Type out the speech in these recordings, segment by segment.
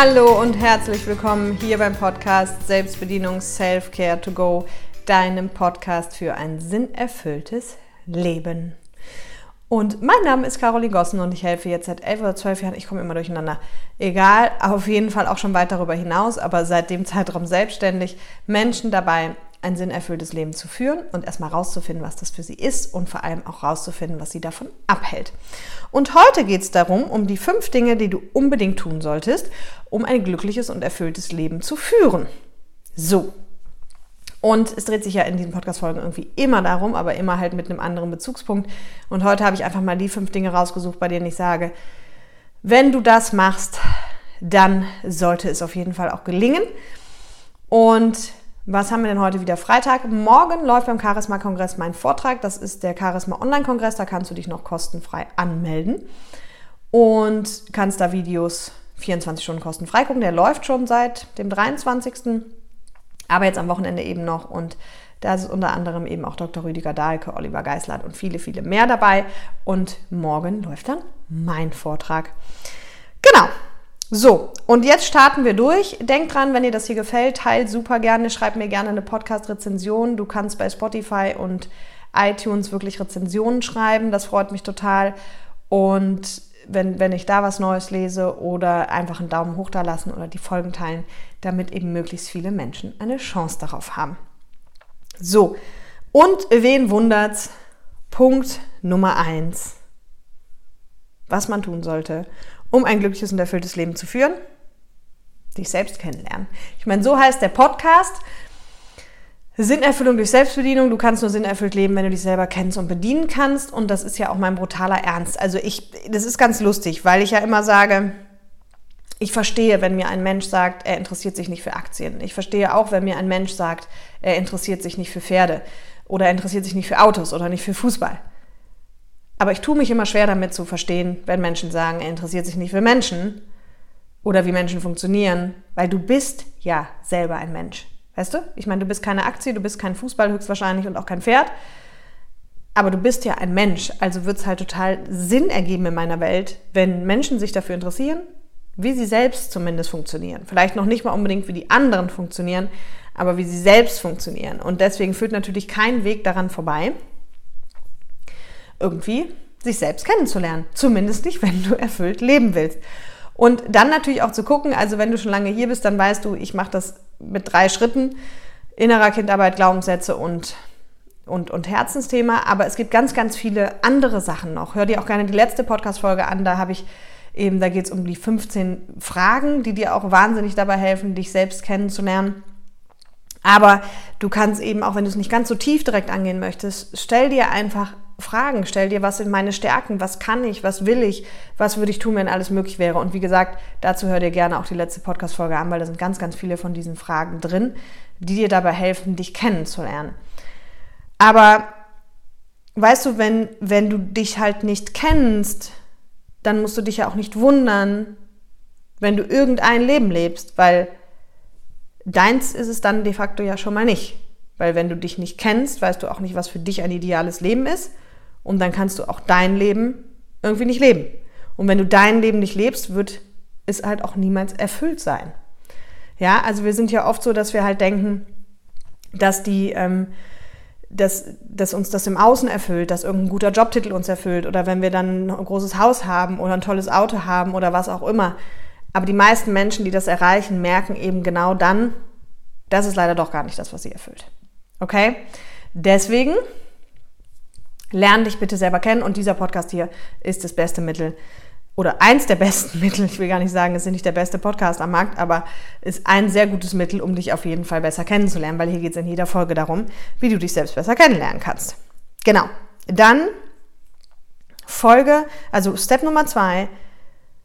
Hallo und herzlich willkommen hier beim Podcast Selbstbedienung Self-Care to Go, deinem Podcast für ein sinnerfülltes Leben. Und mein Name ist Caroline Gossen und ich helfe jetzt seit elf oder zwölf Jahren, ich komme immer durcheinander, egal, auf jeden Fall auch schon weit darüber hinaus, aber seit dem Zeitraum selbstständig, Menschen dabei, ein sinnerfülltes Leben zu führen und erstmal rauszufinden, was das für sie ist und vor allem auch rauszufinden, was sie davon abhält. Und heute geht es darum, um die fünf Dinge, die du unbedingt tun solltest, um ein glückliches und erfülltes Leben zu führen. So. Und es dreht sich ja in diesen Podcast-Folgen irgendwie immer darum, aber immer halt mit einem anderen Bezugspunkt. Und heute habe ich einfach mal die fünf Dinge rausgesucht, bei denen ich sage, wenn du das machst, dann sollte es auf jeden Fall auch gelingen. Und was haben wir denn heute wieder? Freitag. Morgen läuft beim Charisma-Kongress mein Vortrag. Das ist der Charisma Online-Kongress. Da kannst du dich noch kostenfrei anmelden und kannst da Videos 24 Stunden kostenfrei gucken. Der läuft schon seit dem 23. Aber jetzt am Wochenende eben noch. Und da ist unter anderem eben auch Dr. Rüdiger Dahlke, Oliver Geisland und viele, viele mehr dabei. Und morgen läuft dann mein Vortrag. Genau. So, und jetzt starten wir durch. Denk dran, wenn dir das hier gefällt, teilt super gerne, schreib mir gerne eine Podcast-Rezension. Du kannst bei Spotify und iTunes wirklich Rezensionen schreiben, das freut mich total. Und wenn, wenn ich da was Neues lese oder einfach einen Daumen hoch da lassen oder die Folgen teilen, damit eben möglichst viele Menschen eine Chance darauf haben. So, und wen wundert's? Punkt Nummer eins, was man tun sollte, um ein glückliches und erfülltes Leben zu führen? Dich selbst kennenlernen. Ich meine, so heißt der Podcast. Sinnerfüllung durch Selbstbedienung. Du kannst nur sinnerfüllt leben, wenn du dich selber kennst und bedienen kannst. Und das ist ja auch mein brutaler Ernst. Also ich, das ist ganz lustig, weil ich ja immer sage, ich verstehe, wenn mir ein Mensch sagt, er interessiert sich nicht für Aktien. Ich verstehe auch, wenn mir ein Mensch sagt, er interessiert sich nicht für Pferde oder er interessiert sich nicht für Autos oder nicht für Fußball. Aber ich tue mich immer schwer damit zu verstehen, wenn Menschen sagen, er interessiert sich nicht für Menschen oder wie Menschen funktionieren, weil du bist ja selber ein Mensch. Weißt du? Ich meine, du bist keine Aktie, du bist kein Fußball höchstwahrscheinlich und auch kein Pferd. Aber du bist ja ein Mensch. Also wird es halt total Sinn ergeben in meiner Welt, wenn Menschen sich dafür interessieren, wie sie selbst zumindest funktionieren. Vielleicht noch nicht mal unbedingt, wie die anderen funktionieren, aber wie sie selbst funktionieren. Und deswegen führt natürlich kein Weg daran vorbei, irgendwie sich selbst kennenzulernen. Zumindest nicht, wenn du erfüllt leben willst. Und dann natürlich auch zu gucken, also wenn du schon lange hier bist, dann weißt du, ich mache das mit drei Schritten. Innerer Kindarbeit, Glaubenssätze und, und, und Herzensthema. Aber es gibt ganz, ganz viele andere Sachen noch. Hör dir auch gerne die letzte Podcast-Folge an. Da habe ich eben, da geht es um die 15 Fragen, die dir auch wahnsinnig dabei helfen, dich selbst kennenzulernen. Aber du kannst eben, auch wenn du es nicht ganz so tief direkt angehen möchtest, stell dir einfach Fragen. Stell dir, was sind meine Stärken? Was kann ich? Was will ich? Was würde ich tun, wenn alles möglich wäre? Und wie gesagt, dazu hör dir gerne auch die letzte Podcast-Folge an, weil da sind ganz, ganz viele von diesen Fragen drin, die dir dabei helfen, dich kennenzulernen. Aber weißt du, wenn, wenn du dich halt nicht kennst, dann musst du dich ja auch nicht wundern, wenn du irgendein Leben lebst, weil deins ist es dann de facto ja schon mal nicht. Weil wenn du dich nicht kennst, weißt du auch nicht, was für dich ein ideales Leben ist. Und dann kannst du auch dein Leben irgendwie nicht leben. Und wenn du dein Leben nicht lebst, wird es halt auch niemals erfüllt sein. Ja, also wir sind ja oft so, dass wir halt denken, dass die, ähm, dass, dass uns das im Außen erfüllt, dass irgendein guter Jobtitel uns erfüllt oder wenn wir dann ein großes Haus haben oder ein tolles Auto haben oder was auch immer. Aber die meisten Menschen, die das erreichen, merken eben genau dann, das ist leider doch gar nicht das, was sie erfüllt. Okay? Deswegen lern dich bitte selber kennen und dieser Podcast hier ist das beste Mittel oder eins der besten Mittel. Ich will gar nicht sagen, es ist nicht der beste Podcast am Markt, aber ist ein sehr gutes Mittel, um dich auf jeden Fall besser kennenzulernen, weil hier geht es in jeder Folge darum, wie du dich selbst besser kennenlernen kannst. Genau. Dann Folge, also Step Nummer zwei,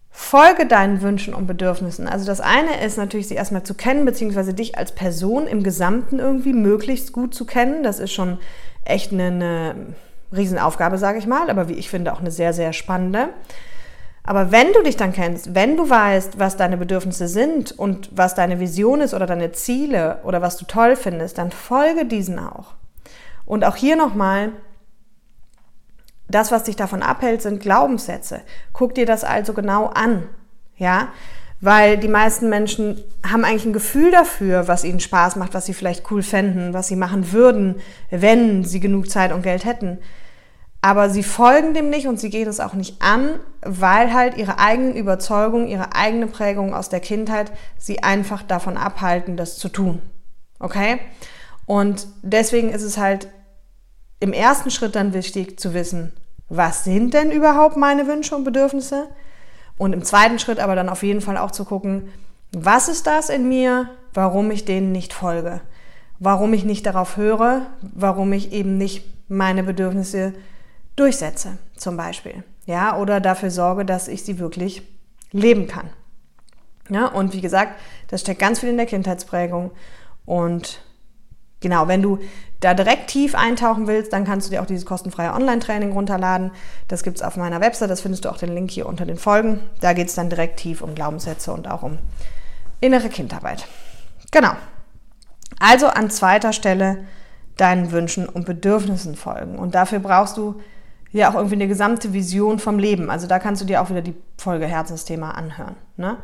Folge deinen Wünschen und Bedürfnissen. Also das eine ist natürlich, sie erstmal zu kennen, beziehungsweise dich als Person im Gesamten irgendwie möglichst gut zu kennen. Das ist schon echt eine, eine Riesenaufgabe, sage ich mal, aber wie ich finde auch eine sehr, sehr spannende. Aber wenn du dich dann kennst, wenn du weißt, was deine Bedürfnisse sind und was deine Vision ist oder deine Ziele oder was du toll findest, dann folge diesen auch. Und auch hier nochmal, das, was dich davon abhält, sind Glaubenssätze. Guck dir das also genau an. Ja? weil die meisten Menschen haben eigentlich ein Gefühl dafür, was ihnen Spaß macht, was sie vielleicht cool fänden, was sie machen würden, wenn sie genug Zeit und Geld hätten. Aber sie folgen dem nicht und sie gehen es auch nicht an, weil halt ihre eigenen Überzeugungen, ihre eigene Prägung aus der Kindheit sie einfach davon abhalten, das zu tun. Okay? Und deswegen ist es halt im ersten Schritt dann wichtig zu wissen, was sind denn überhaupt meine Wünsche und Bedürfnisse? Und im zweiten Schritt aber dann auf jeden Fall auch zu gucken, was ist das in mir, warum ich denen nicht folge? Warum ich nicht darauf höre, warum ich eben nicht meine Bedürfnisse durchsetze, zum Beispiel. Ja, oder dafür sorge, dass ich sie wirklich leben kann. Ja, und wie gesagt, das steckt ganz viel in der Kindheitsprägung. Und genau, wenn du da direkt tief eintauchen willst, dann kannst du dir auch dieses kostenfreie Online-Training runterladen. Das gibt es auf meiner Website, das findest du auch den Link hier unter den Folgen. Da geht es dann direkt tief um Glaubenssätze und auch um innere Kindarbeit. Genau. Also an zweiter Stelle deinen Wünschen und Bedürfnissen folgen. Und dafür brauchst du ja auch irgendwie eine gesamte Vision vom Leben. Also da kannst du dir auch wieder die Folge Herzensthema anhören. Ne?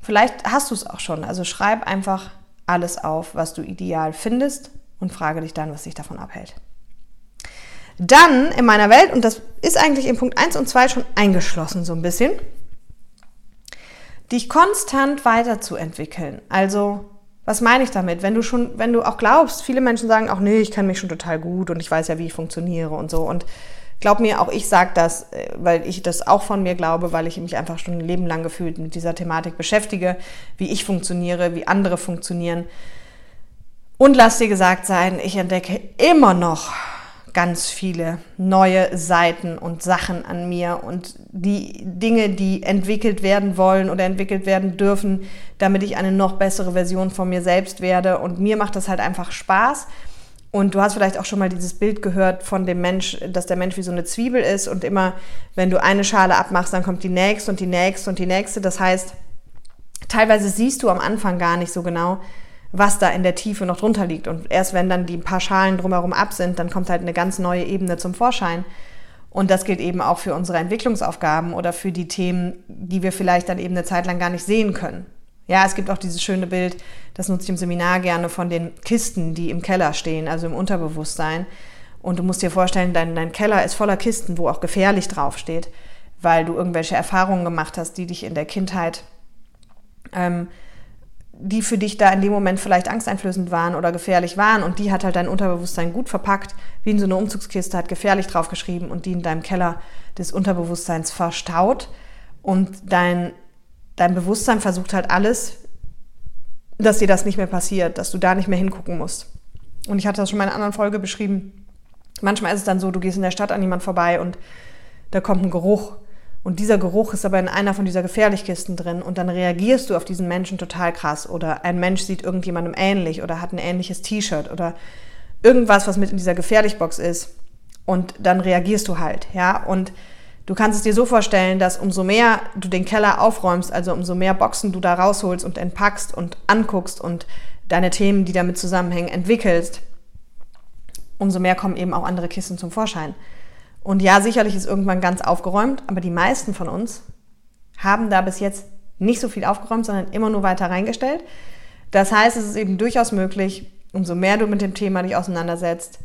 Vielleicht hast du es auch schon. Also schreib einfach alles auf, was du ideal findest und frage dich dann, was dich davon abhält. Dann in meiner Welt, und das ist eigentlich in Punkt 1 und 2 schon eingeschlossen so ein bisschen, dich konstant weiterzuentwickeln. Also, was meine ich damit? Wenn du schon, wenn du auch glaubst, viele Menschen sagen auch, nee, ich kann mich schon total gut und ich weiß ja, wie ich funktioniere und so. Und glaub mir, auch ich sage das, äh, weil ich das auch von mir glaube, weil ich mich einfach schon ein Leben lang gefühlt mit dieser Thematik beschäftige, wie ich funktioniere, wie andere funktionieren. Und lass dir gesagt sein, ich entdecke immer noch ganz viele neue Seiten und Sachen an mir und die Dinge, die entwickelt werden wollen oder entwickelt werden dürfen, damit ich eine noch bessere Version von mir selbst werde. Und mir macht das halt einfach Spaß. Und du hast vielleicht auch schon mal dieses Bild gehört von dem Mensch, dass der Mensch wie so eine Zwiebel ist und immer, wenn du eine Schale abmachst, dann kommt die nächste und die nächste und die nächste. Das heißt, teilweise siehst du am Anfang gar nicht so genau, was da in der Tiefe noch drunter liegt. Und erst wenn dann die paar Schalen drumherum ab sind, dann kommt halt eine ganz neue Ebene zum Vorschein. Und das gilt eben auch für unsere Entwicklungsaufgaben oder für die Themen, die wir vielleicht dann eben eine Zeit lang gar nicht sehen können. Ja, es gibt auch dieses schöne Bild, das nutze ich im Seminar gerne, von den Kisten, die im Keller stehen, also im Unterbewusstsein. Und du musst dir vorstellen, dein, dein Keller ist voller Kisten, wo auch gefährlich draufsteht, weil du irgendwelche Erfahrungen gemacht hast, die dich in der Kindheit ähm, die für dich da in dem Moment vielleicht angsteinflößend waren oder gefährlich waren und die hat halt dein Unterbewusstsein gut verpackt, wie in so eine Umzugskiste, hat gefährlich draufgeschrieben und die in deinem Keller des Unterbewusstseins verstaut und dein, dein Bewusstsein versucht halt alles, dass dir das nicht mehr passiert, dass du da nicht mehr hingucken musst. Und ich hatte das schon mal in einer anderen Folge beschrieben. Manchmal ist es dann so, du gehst in der Stadt an jemand vorbei und da kommt ein Geruch und dieser Geruch ist aber in einer von dieser Gefährlichkisten drin und dann reagierst du auf diesen Menschen total krass oder ein Mensch sieht irgendjemandem ähnlich oder hat ein ähnliches T-Shirt oder irgendwas, was mit in dieser Gefährlichbox ist und dann reagierst du halt, ja, und du kannst es dir so vorstellen, dass umso mehr du den Keller aufräumst, also umso mehr Boxen du da rausholst und entpackst und anguckst und deine Themen, die damit zusammenhängen, entwickelst, umso mehr kommen eben auch andere Kisten zum Vorschein. Und ja, sicherlich ist irgendwann ganz aufgeräumt, aber die meisten von uns haben da bis jetzt nicht so viel aufgeräumt, sondern immer nur weiter reingestellt. Das heißt, es ist eben durchaus möglich, umso mehr du mit dem Thema dich auseinandersetzt,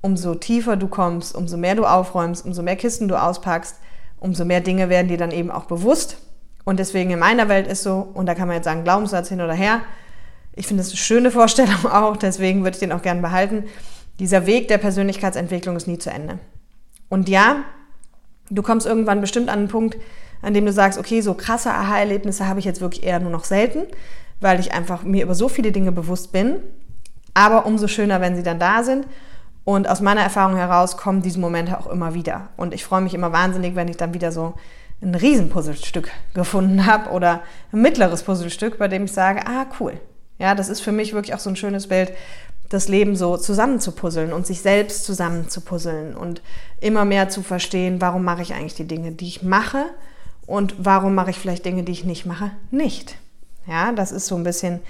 umso tiefer du kommst, umso mehr du aufräumst, umso mehr Kisten du auspackst, umso mehr Dinge werden dir dann eben auch bewusst. Und deswegen in meiner Welt ist so, und da kann man jetzt sagen, Glaubenssatz hin oder her. Ich finde das eine schöne Vorstellung auch, deswegen würde ich den auch gerne behalten. Dieser Weg der Persönlichkeitsentwicklung ist nie zu Ende. Und ja, du kommst irgendwann bestimmt an einen Punkt, an dem du sagst, okay, so krasse Aha-Erlebnisse habe ich jetzt wirklich eher nur noch selten, weil ich einfach mir über so viele Dinge bewusst bin. Aber umso schöner, wenn sie dann da sind. Und aus meiner Erfahrung heraus kommen diese Momente auch immer wieder. Und ich freue mich immer wahnsinnig, wenn ich dann wieder so ein Riesenpuzzlestück gefunden habe oder ein mittleres Puzzlestück, bei dem ich sage, ah, cool. Ja, das ist für mich wirklich auch so ein schönes Bild, das Leben so zusammenzupuzzeln und sich selbst zusammenzupuzzeln und immer mehr zu verstehen, warum mache ich eigentlich die Dinge, die ich mache und warum mache ich vielleicht Dinge, die ich nicht mache, nicht. Ja, das ist so ein bisschen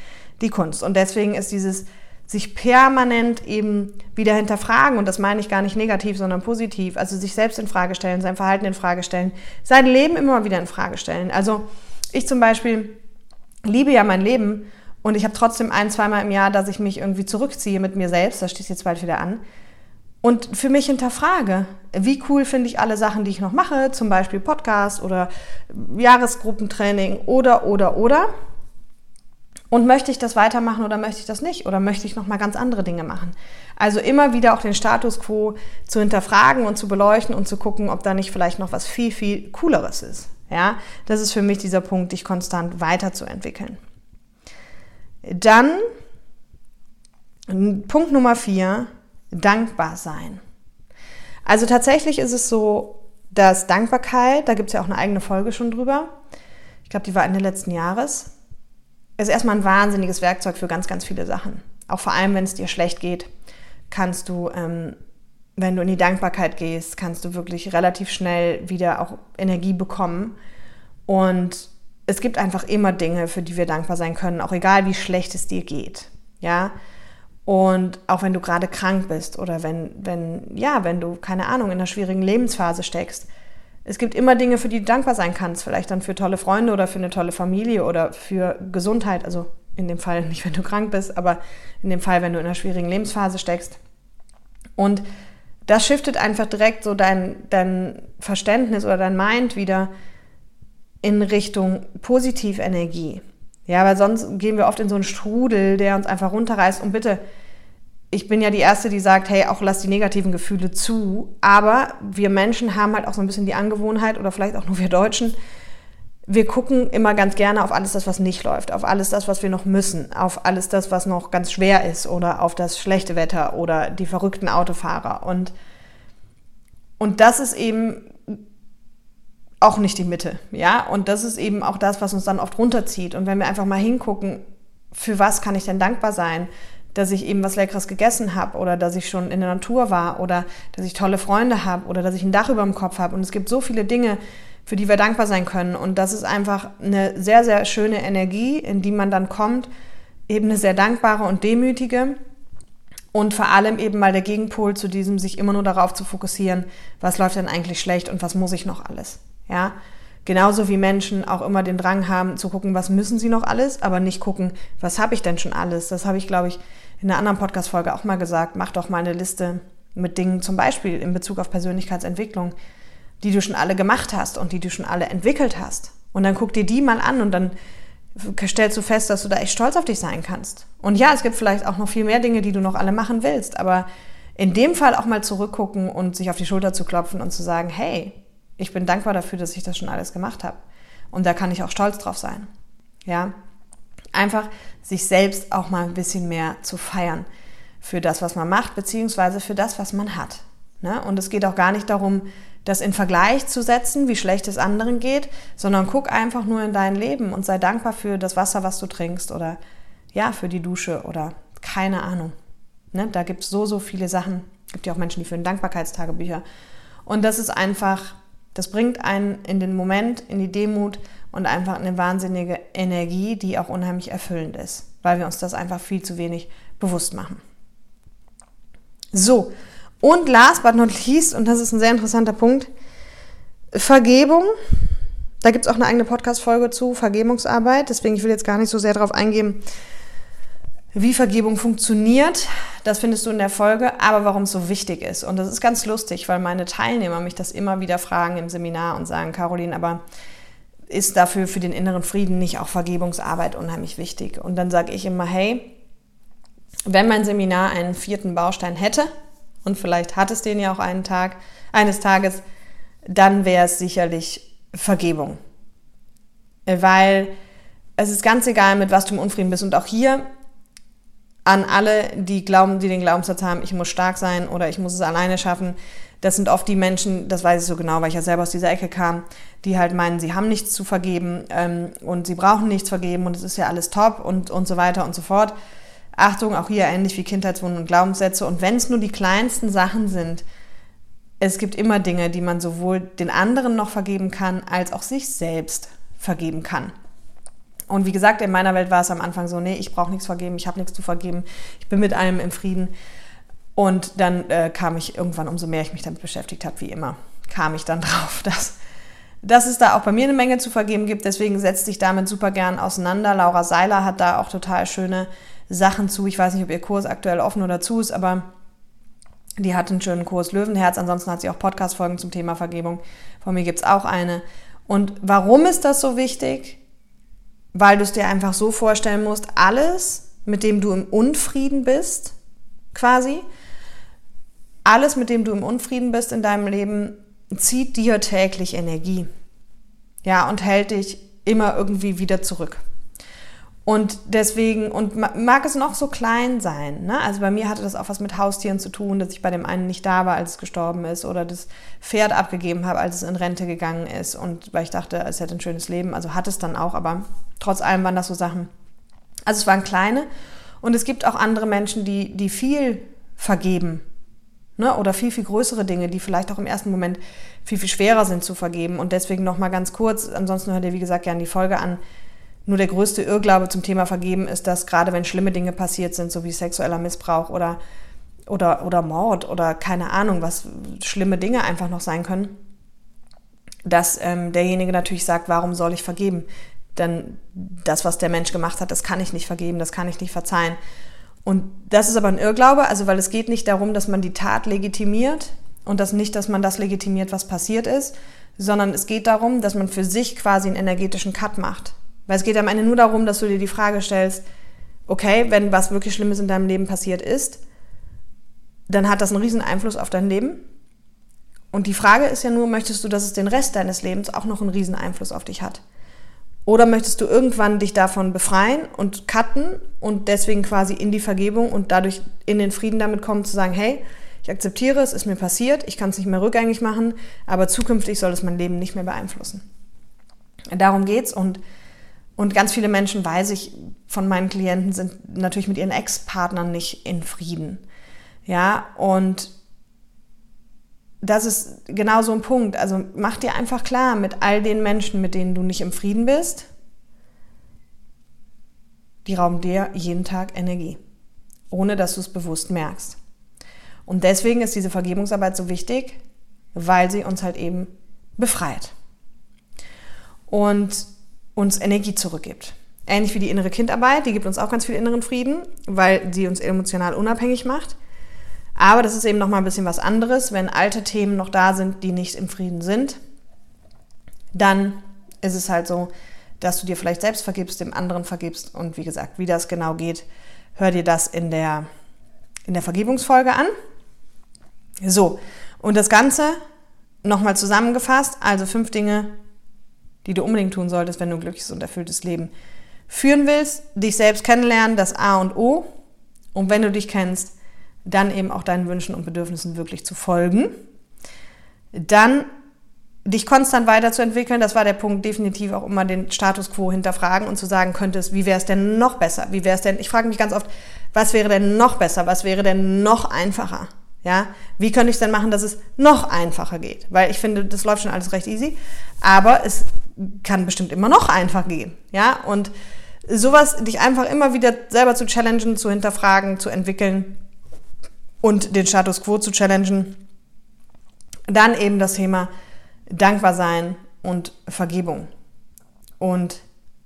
die Kunst. Und deswegen ist dieses sich permanent eben wieder hinterfragen, und das meine ich gar nicht negativ, sondern positiv, also sich selbst in Frage stellen, sein Verhalten in Frage stellen, sein Leben immer wieder in Frage stellen. Also ich zum Beispiel liebe ja mein Leben und ich habe trotzdem ein, zweimal im Jahr, dass ich mich irgendwie zurückziehe mit mir selbst, das steht jetzt bald wieder an, und für mich hinterfrage, wie cool finde ich alle Sachen, die ich noch mache, zum Beispiel Podcast oder Jahresgruppentraining oder, oder, oder. Und möchte ich das weitermachen oder möchte ich das nicht? Oder möchte ich nochmal ganz andere Dinge machen? Also immer wieder auch den Status quo zu hinterfragen und zu beleuchten und zu gucken, ob da nicht vielleicht noch was viel, viel Cooleres ist. Ja, das ist für mich dieser Punkt, dich konstant weiterzuentwickeln. Dann Punkt Nummer vier, dankbar sein. Also tatsächlich ist es so, dass Dankbarkeit, da gibt es ja auch eine eigene Folge schon drüber, ich glaube, die war Ende letzten Jahres, ist erstmal ein wahnsinniges Werkzeug für ganz, ganz viele Sachen. Auch vor allem, wenn es dir schlecht geht, kannst du, ähm, wenn du in die Dankbarkeit gehst, kannst du wirklich relativ schnell wieder auch Energie bekommen. Und es gibt einfach immer Dinge, für die wir dankbar sein können, auch egal wie schlecht es dir geht. Ja, und auch wenn du gerade krank bist oder wenn, wenn, ja, wenn du, keine Ahnung, in einer schwierigen Lebensphase steckst. Es gibt immer Dinge, für die du dankbar sein kannst. Vielleicht dann für tolle Freunde oder für eine tolle Familie oder für Gesundheit. Also in dem Fall nicht, wenn du krank bist, aber in dem Fall, wenn du in einer schwierigen Lebensphase steckst. Und das shiftet einfach direkt so dein, dein Verständnis oder dein Mind wieder in Richtung Positivenergie. Ja, weil sonst gehen wir oft in so einen Strudel, der uns einfach runterreißt. Und bitte, ich bin ja die Erste, die sagt, hey, auch lass die negativen Gefühle zu. Aber wir Menschen haben halt auch so ein bisschen die Angewohnheit, oder vielleicht auch nur wir Deutschen, wir gucken immer ganz gerne auf alles das, was nicht läuft, auf alles das, was wir noch müssen, auf alles das, was noch ganz schwer ist oder auf das schlechte Wetter oder die verrückten Autofahrer. Und, und das ist eben auch nicht die Mitte, ja. Und das ist eben auch das, was uns dann oft runterzieht. Und wenn wir einfach mal hingucken, für was kann ich denn dankbar sein? Dass ich eben was Leckeres gegessen habe oder dass ich schon in der Natur war oder dass ich tolle Freunde habe oder dass ich ein Dach über dem Kopf habe. Und es gibt so viele Dinge, für die wir dankbar sein können. Und das ist einfach eine sehr, sehr schöne Energie, in die man dann kommt. Eben eine sehr dankbare und demütige. Und vor allem eben mal der Gegenpol zu diesem, sich immer nur darauf zu fokussieren, was läuft denn eigentlich schlecht und was muss ich noch alles. Ja, genauso wie Menschen auch immer den Drang haben zu gucken, was müssen sie noch alles, aber nicht gucken, was habe ich denn schon alles. Das habe ich, glaube ich, in einer anderen Podcast-Folge auch mal gesagt. Mach doch mal eine Liste mit Dingen, zum Beispiel in Bezug auf Persönlichkeitsentwicklung, die du schon alle gemacht hast und die du schon alle entwickelt hast. Und dann guck dir die mal an und dann stellst du fest, dass du da echt stolz auf dich sein kannst. Und ja, es gibt vielleicht auch noch viel mehr Dinge, die du noch alle machen willst, aber in dem Fall auch mal zurückgucken und sich auf die Schulter zu klopfen und zu sagen, hey, ich bin dankbar dafür, dass ich das schon alles gemacht habe. Und da kann ich auch stolz drauf sein. Ja, einfach sich selbst auch mal ein bisschen mehr zu feiern für das, was man macht, beziehungsweise für das, was man hat. Ne? Und es geht auch gar nicht darum, das in Vergleich zu setzen, wie schlecht es anderen geht, sondern guck einfach nur in dein Leben und sei dankbar für das Wasser, was du trinkst oder ja, für die Dusche oder keine Ahnung. Ne? Da gibt es so, so viele Sachen. Es gibt ja auch Menschen, die führen Dankbarkeitstagebücher. Und das ist einfach das bringt einen in den Moment, in die Demut und einfach eine wahnsinnige Energie, die auch unheimlich erfüllend ist, weil wir uns das einfach viel zu wenig bewusst machen. So, und last but not least, und das ist ein sehr interessanter Punkt, Vergebung. Da gibt es auch eine eigene Podcast-Folge zu, Vergebungsarbeit. Deswegen, ich will jetzt gar nicht so sehr darauf eingehen, wie Vergebung funktioniert, das findest du in der Folge, aber warum es so wichtig ist. Und das ist ganz lustig, weil meine Teilnehmer mich das immer wieder fragen im Seminar und sagen, Caroline, aber ist dafür für den inneren Frieden nicht auch Vergebungsarbeit unheimlich wichtig? Und dann sage ich immer, hey, wenn mein Seminar einen vierten Baustein hätte, und vielleicht hat es den ja auch einen Tag, eines Tages, dann wäre es sicherlich Vergebung. Weil es ist ganz egal, mit was du im Unfrieden bist. Und auch hier an alle, die glauben, die den Glaubenssatz haben, ich muss stark sein oder ich muss es alleine schaffen. Das sind oft die Menschen, das weiß ich so genau, weil ich ja selber aus dieser Ecke kam, die halt meinen, sie haben nichts zu vergeben ähm, und sie brauchen nichts vergeben und es ist ja alles top und, und so weiter und so fort. Achtung, auch hier ähnlich wie Kindheitswunden und Glaubenssätze. Und wenn es nur die kleinsten Sachen sind, es gibt immer Dinge, die man sowohl den anderen noch vergeben kann, als auch sich selbst vergeben kann. Und wie gesagt, in meiner Welt war es am Anfang so, nee, ich brauche nichts vergeben, ich habe nichts zu vergeben, ich bin mit allem im Frieden. Und dann äh, kam ich irgendwann, umso mehr ich mich damit beschäftigt habe, wie immer, kam ich dann drauf, dass dass es da auch bei mir eine Menge zu vergeben gibt. Deswegen setzt dich damit super gern auseinander. Laura Seiler hat da auch total schöne Sachen zu. Ich weiß nicht, ob ihr Kurs aktuell offen oder zu ist, aber die hat einen schönen Kurs Löwenherz. Ansonsten hat sie auch Podcast-Folgen zum Thema Vergebung. Von mir gibt es auch eine. Und warum ist das so wichtig? Weil du es dir einfach so vorstellen musst, alles, mit dem du im Unfrieden bist, quasi, alles, mit dem du im Unfrieden bist in deinem Leben, zieht dir täglich Energie. Ja, und hält dich immer irgendwie wieder zurück. Und deswegen, und mag es noch so klein sein, ne? also bei mir hatte das auch was mit Haustieren zu tun, dass ich bei dem einen nicht da war, als es gestorben ist, oder das Pferd abgegeben habe, als es in Rente gegangen ist, und weil ich dachte, es hätte ein schönes Leben, also hat es dann auch, aber trotz allem waren das so Sachen. Also es waren kleine, und es gibt auch andere Menschen, die, die viel vergeben, ne? oder viel, viel größere Dinge, die vielleicht auch im ersten Moment viel, viel schwerer sind zu vergeben. Und deswegen nochmal ganz kurz, ansonsten hört ihr, wie gesagt, gerne die Folge an. Nur der größte Irrglaube zum Thema Vergeben ist, dass gerade wenn schlimme Dinge passiert sind, so wie sexueller Missbrauch oder, oder, oder Mord oder keine Ahnung, was schlimme Dinge einfach noch sein können, dass ähm, derjenige natürlich sagt, warum soll ich vergeben? Denn das, was der Mensch gemacht hat, das kann ich nicht vergeben, das kann ich nicht verzeihen. Und das ist aber ein Irrglaube, also weil es geht nicht darum, dass man die Tat legitimiert und das nicht, dass man das legitimiert, was passiert ist, sondern es geht darum, dass man für sich quasi einen energetischen Cut macht. Weil es geht am Ende nur darum, dass du dir die Frage stellst, okay, wenn was wirklich Schlimmes in deinem Leben passiert ist, dann hat das einen riesen Einfluss auf dein Leben. Und die Frage ist ja nur, möchtest du, dass es den Rest deines Lebens auch noch einen riesen Einfluss auf dich hat? Oder möchtest du irgendwann dich davon befreien und cutten und deswegen quasi in die Vergebung und dadurch in den Frieden damit kommen, zu sagen, hey, ich akzeptiere es, ist mir passiert, ich kann es nicht mehr rückgängig machen, aber zukünftig soll es mein Leben nicht mehr beeinflussen. Darum geht's und, und ganz viele Menschen, weiß ich von meinen Klienten, sind natürlich mit ihren Ex-Partnern nicht in Frieden. Ja, und das ist genau so ein Punkt. Also mach dir einfach klar, mit all den Menschen, mit denen du nicht im Frieden bist, die rauben dir jeden Tag Energie, ohne dass du es bewusst merkst. Und deswegen ist diese Vergebungsarbeit so wichtig, weil sie uns halt eben befreit und uns Energie zurückgibt. Ähnlich wie die innere Kindarbeit, die gibt uns auch ganz viel inneren Frieden, weil sie uns emotional unabhängig macht. Aber das ist eben noch mal ein bisschen was anderes, wenn alte Themen noch da sind, die nicht im Frieden sind, dann ist es halt so, dass du dir vielleicht selbst vergibst, dem anderen vergibst und wie gesagt, wie das genau geht, hör dir das in der in der Vergebungsfolge an. So, und das Ganze nochmal zusammengefasst, also fünf Dinge, die du unbedingt tun solltest, wenn du ein glückliches und erfülltes Leben führen willst. Dich selbst kennenlernen, das A und O. Und wenn du dich kennst, dann eben auch deinen Wünschen und Bedürfnissen wirklich zu folgen. Dann dich konstant weiterzuentwickeln, das war der Punkt, definitiv auch immer den Status quo hinterfragen und zu sagen könntest, wie wäre es denn noch besser? Wie wäre es denn, ich frage mich ganz oft, was wäre denn noch besser? Was wäre denn noch einfacher? Ja, wie könnte ich es denn machen, dass es noch einfacher geht? Weil ich finde, das läuft schon alles recht easy, aber es kann bestimmt immer noch einfach gehen. Ja, und sowas, dich einfach immer wieder selber zu challengen, zu hinterfragen, zu entwickeln und den Status quo zu challengen. Dann eben das Thema dankbar sein und Vergebung. Und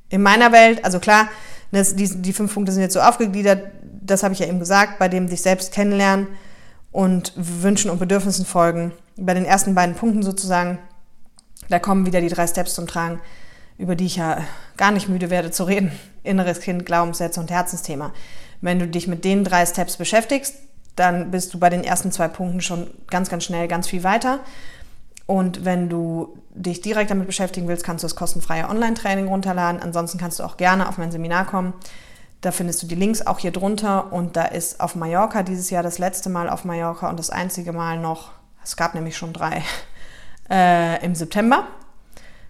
in meiner Welt, also klar, das, die, die fünf Punkte sind jetzt so aufgegliedert, das habe ich ja eben gesagt, bei dem dich selbst kennenlernen, und Wünschen und Bedürfnissen folgen. Bei den ersten beiden Punkten sozusagen, da kommen wieder die drei Steps zum Tragen, über die ich ja gar nicht müde werde zu reden. Inneres Kind, Glaubenssätze und Herzensthema. Wenn du dich mit den drei Steps beschäftigst, dann bist du bei den ersten zwei Punkten schon ganz, ganz schnell ganz viel weiter. Und wenn du dich direkt damit beschäftigen willst, kannst du das kostenfreie Online-Training runterladen. Ansonsten kannst du auch gerne auf mein Seminar kommen. Da findest du die Links auch hier drunter und da ist auf Mallorca dieses Jahr das letzte Mal auf Mallorca und das einzige Mal noch, es gab nämlich schon drei, äh, im September.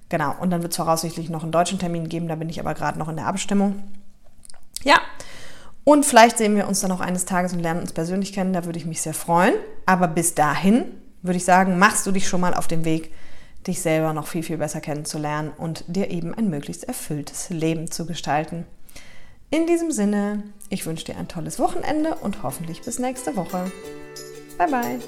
Genau, und dann wird es voraussichtlich noch einen deutschen Termin geben, da bin ich aber gerade noch in der Abstimmung. Ja, und vielleicht sehen wir uns dann noch eines Tages und lernen uns persönlich kennen, da würde ich mich sehr freuen. Aber bis dahin würde ich sagen, machst du dich schon mal auf den Weg, dich selber noch viel, viel besser kennenzulernen und dir eben ein möglichst erfülltes Leben zu gestalten. In diesem Sinne, ich wünsche dir ein tolles Wochenende und hoffentlich bis nächste Woche. Bye bye.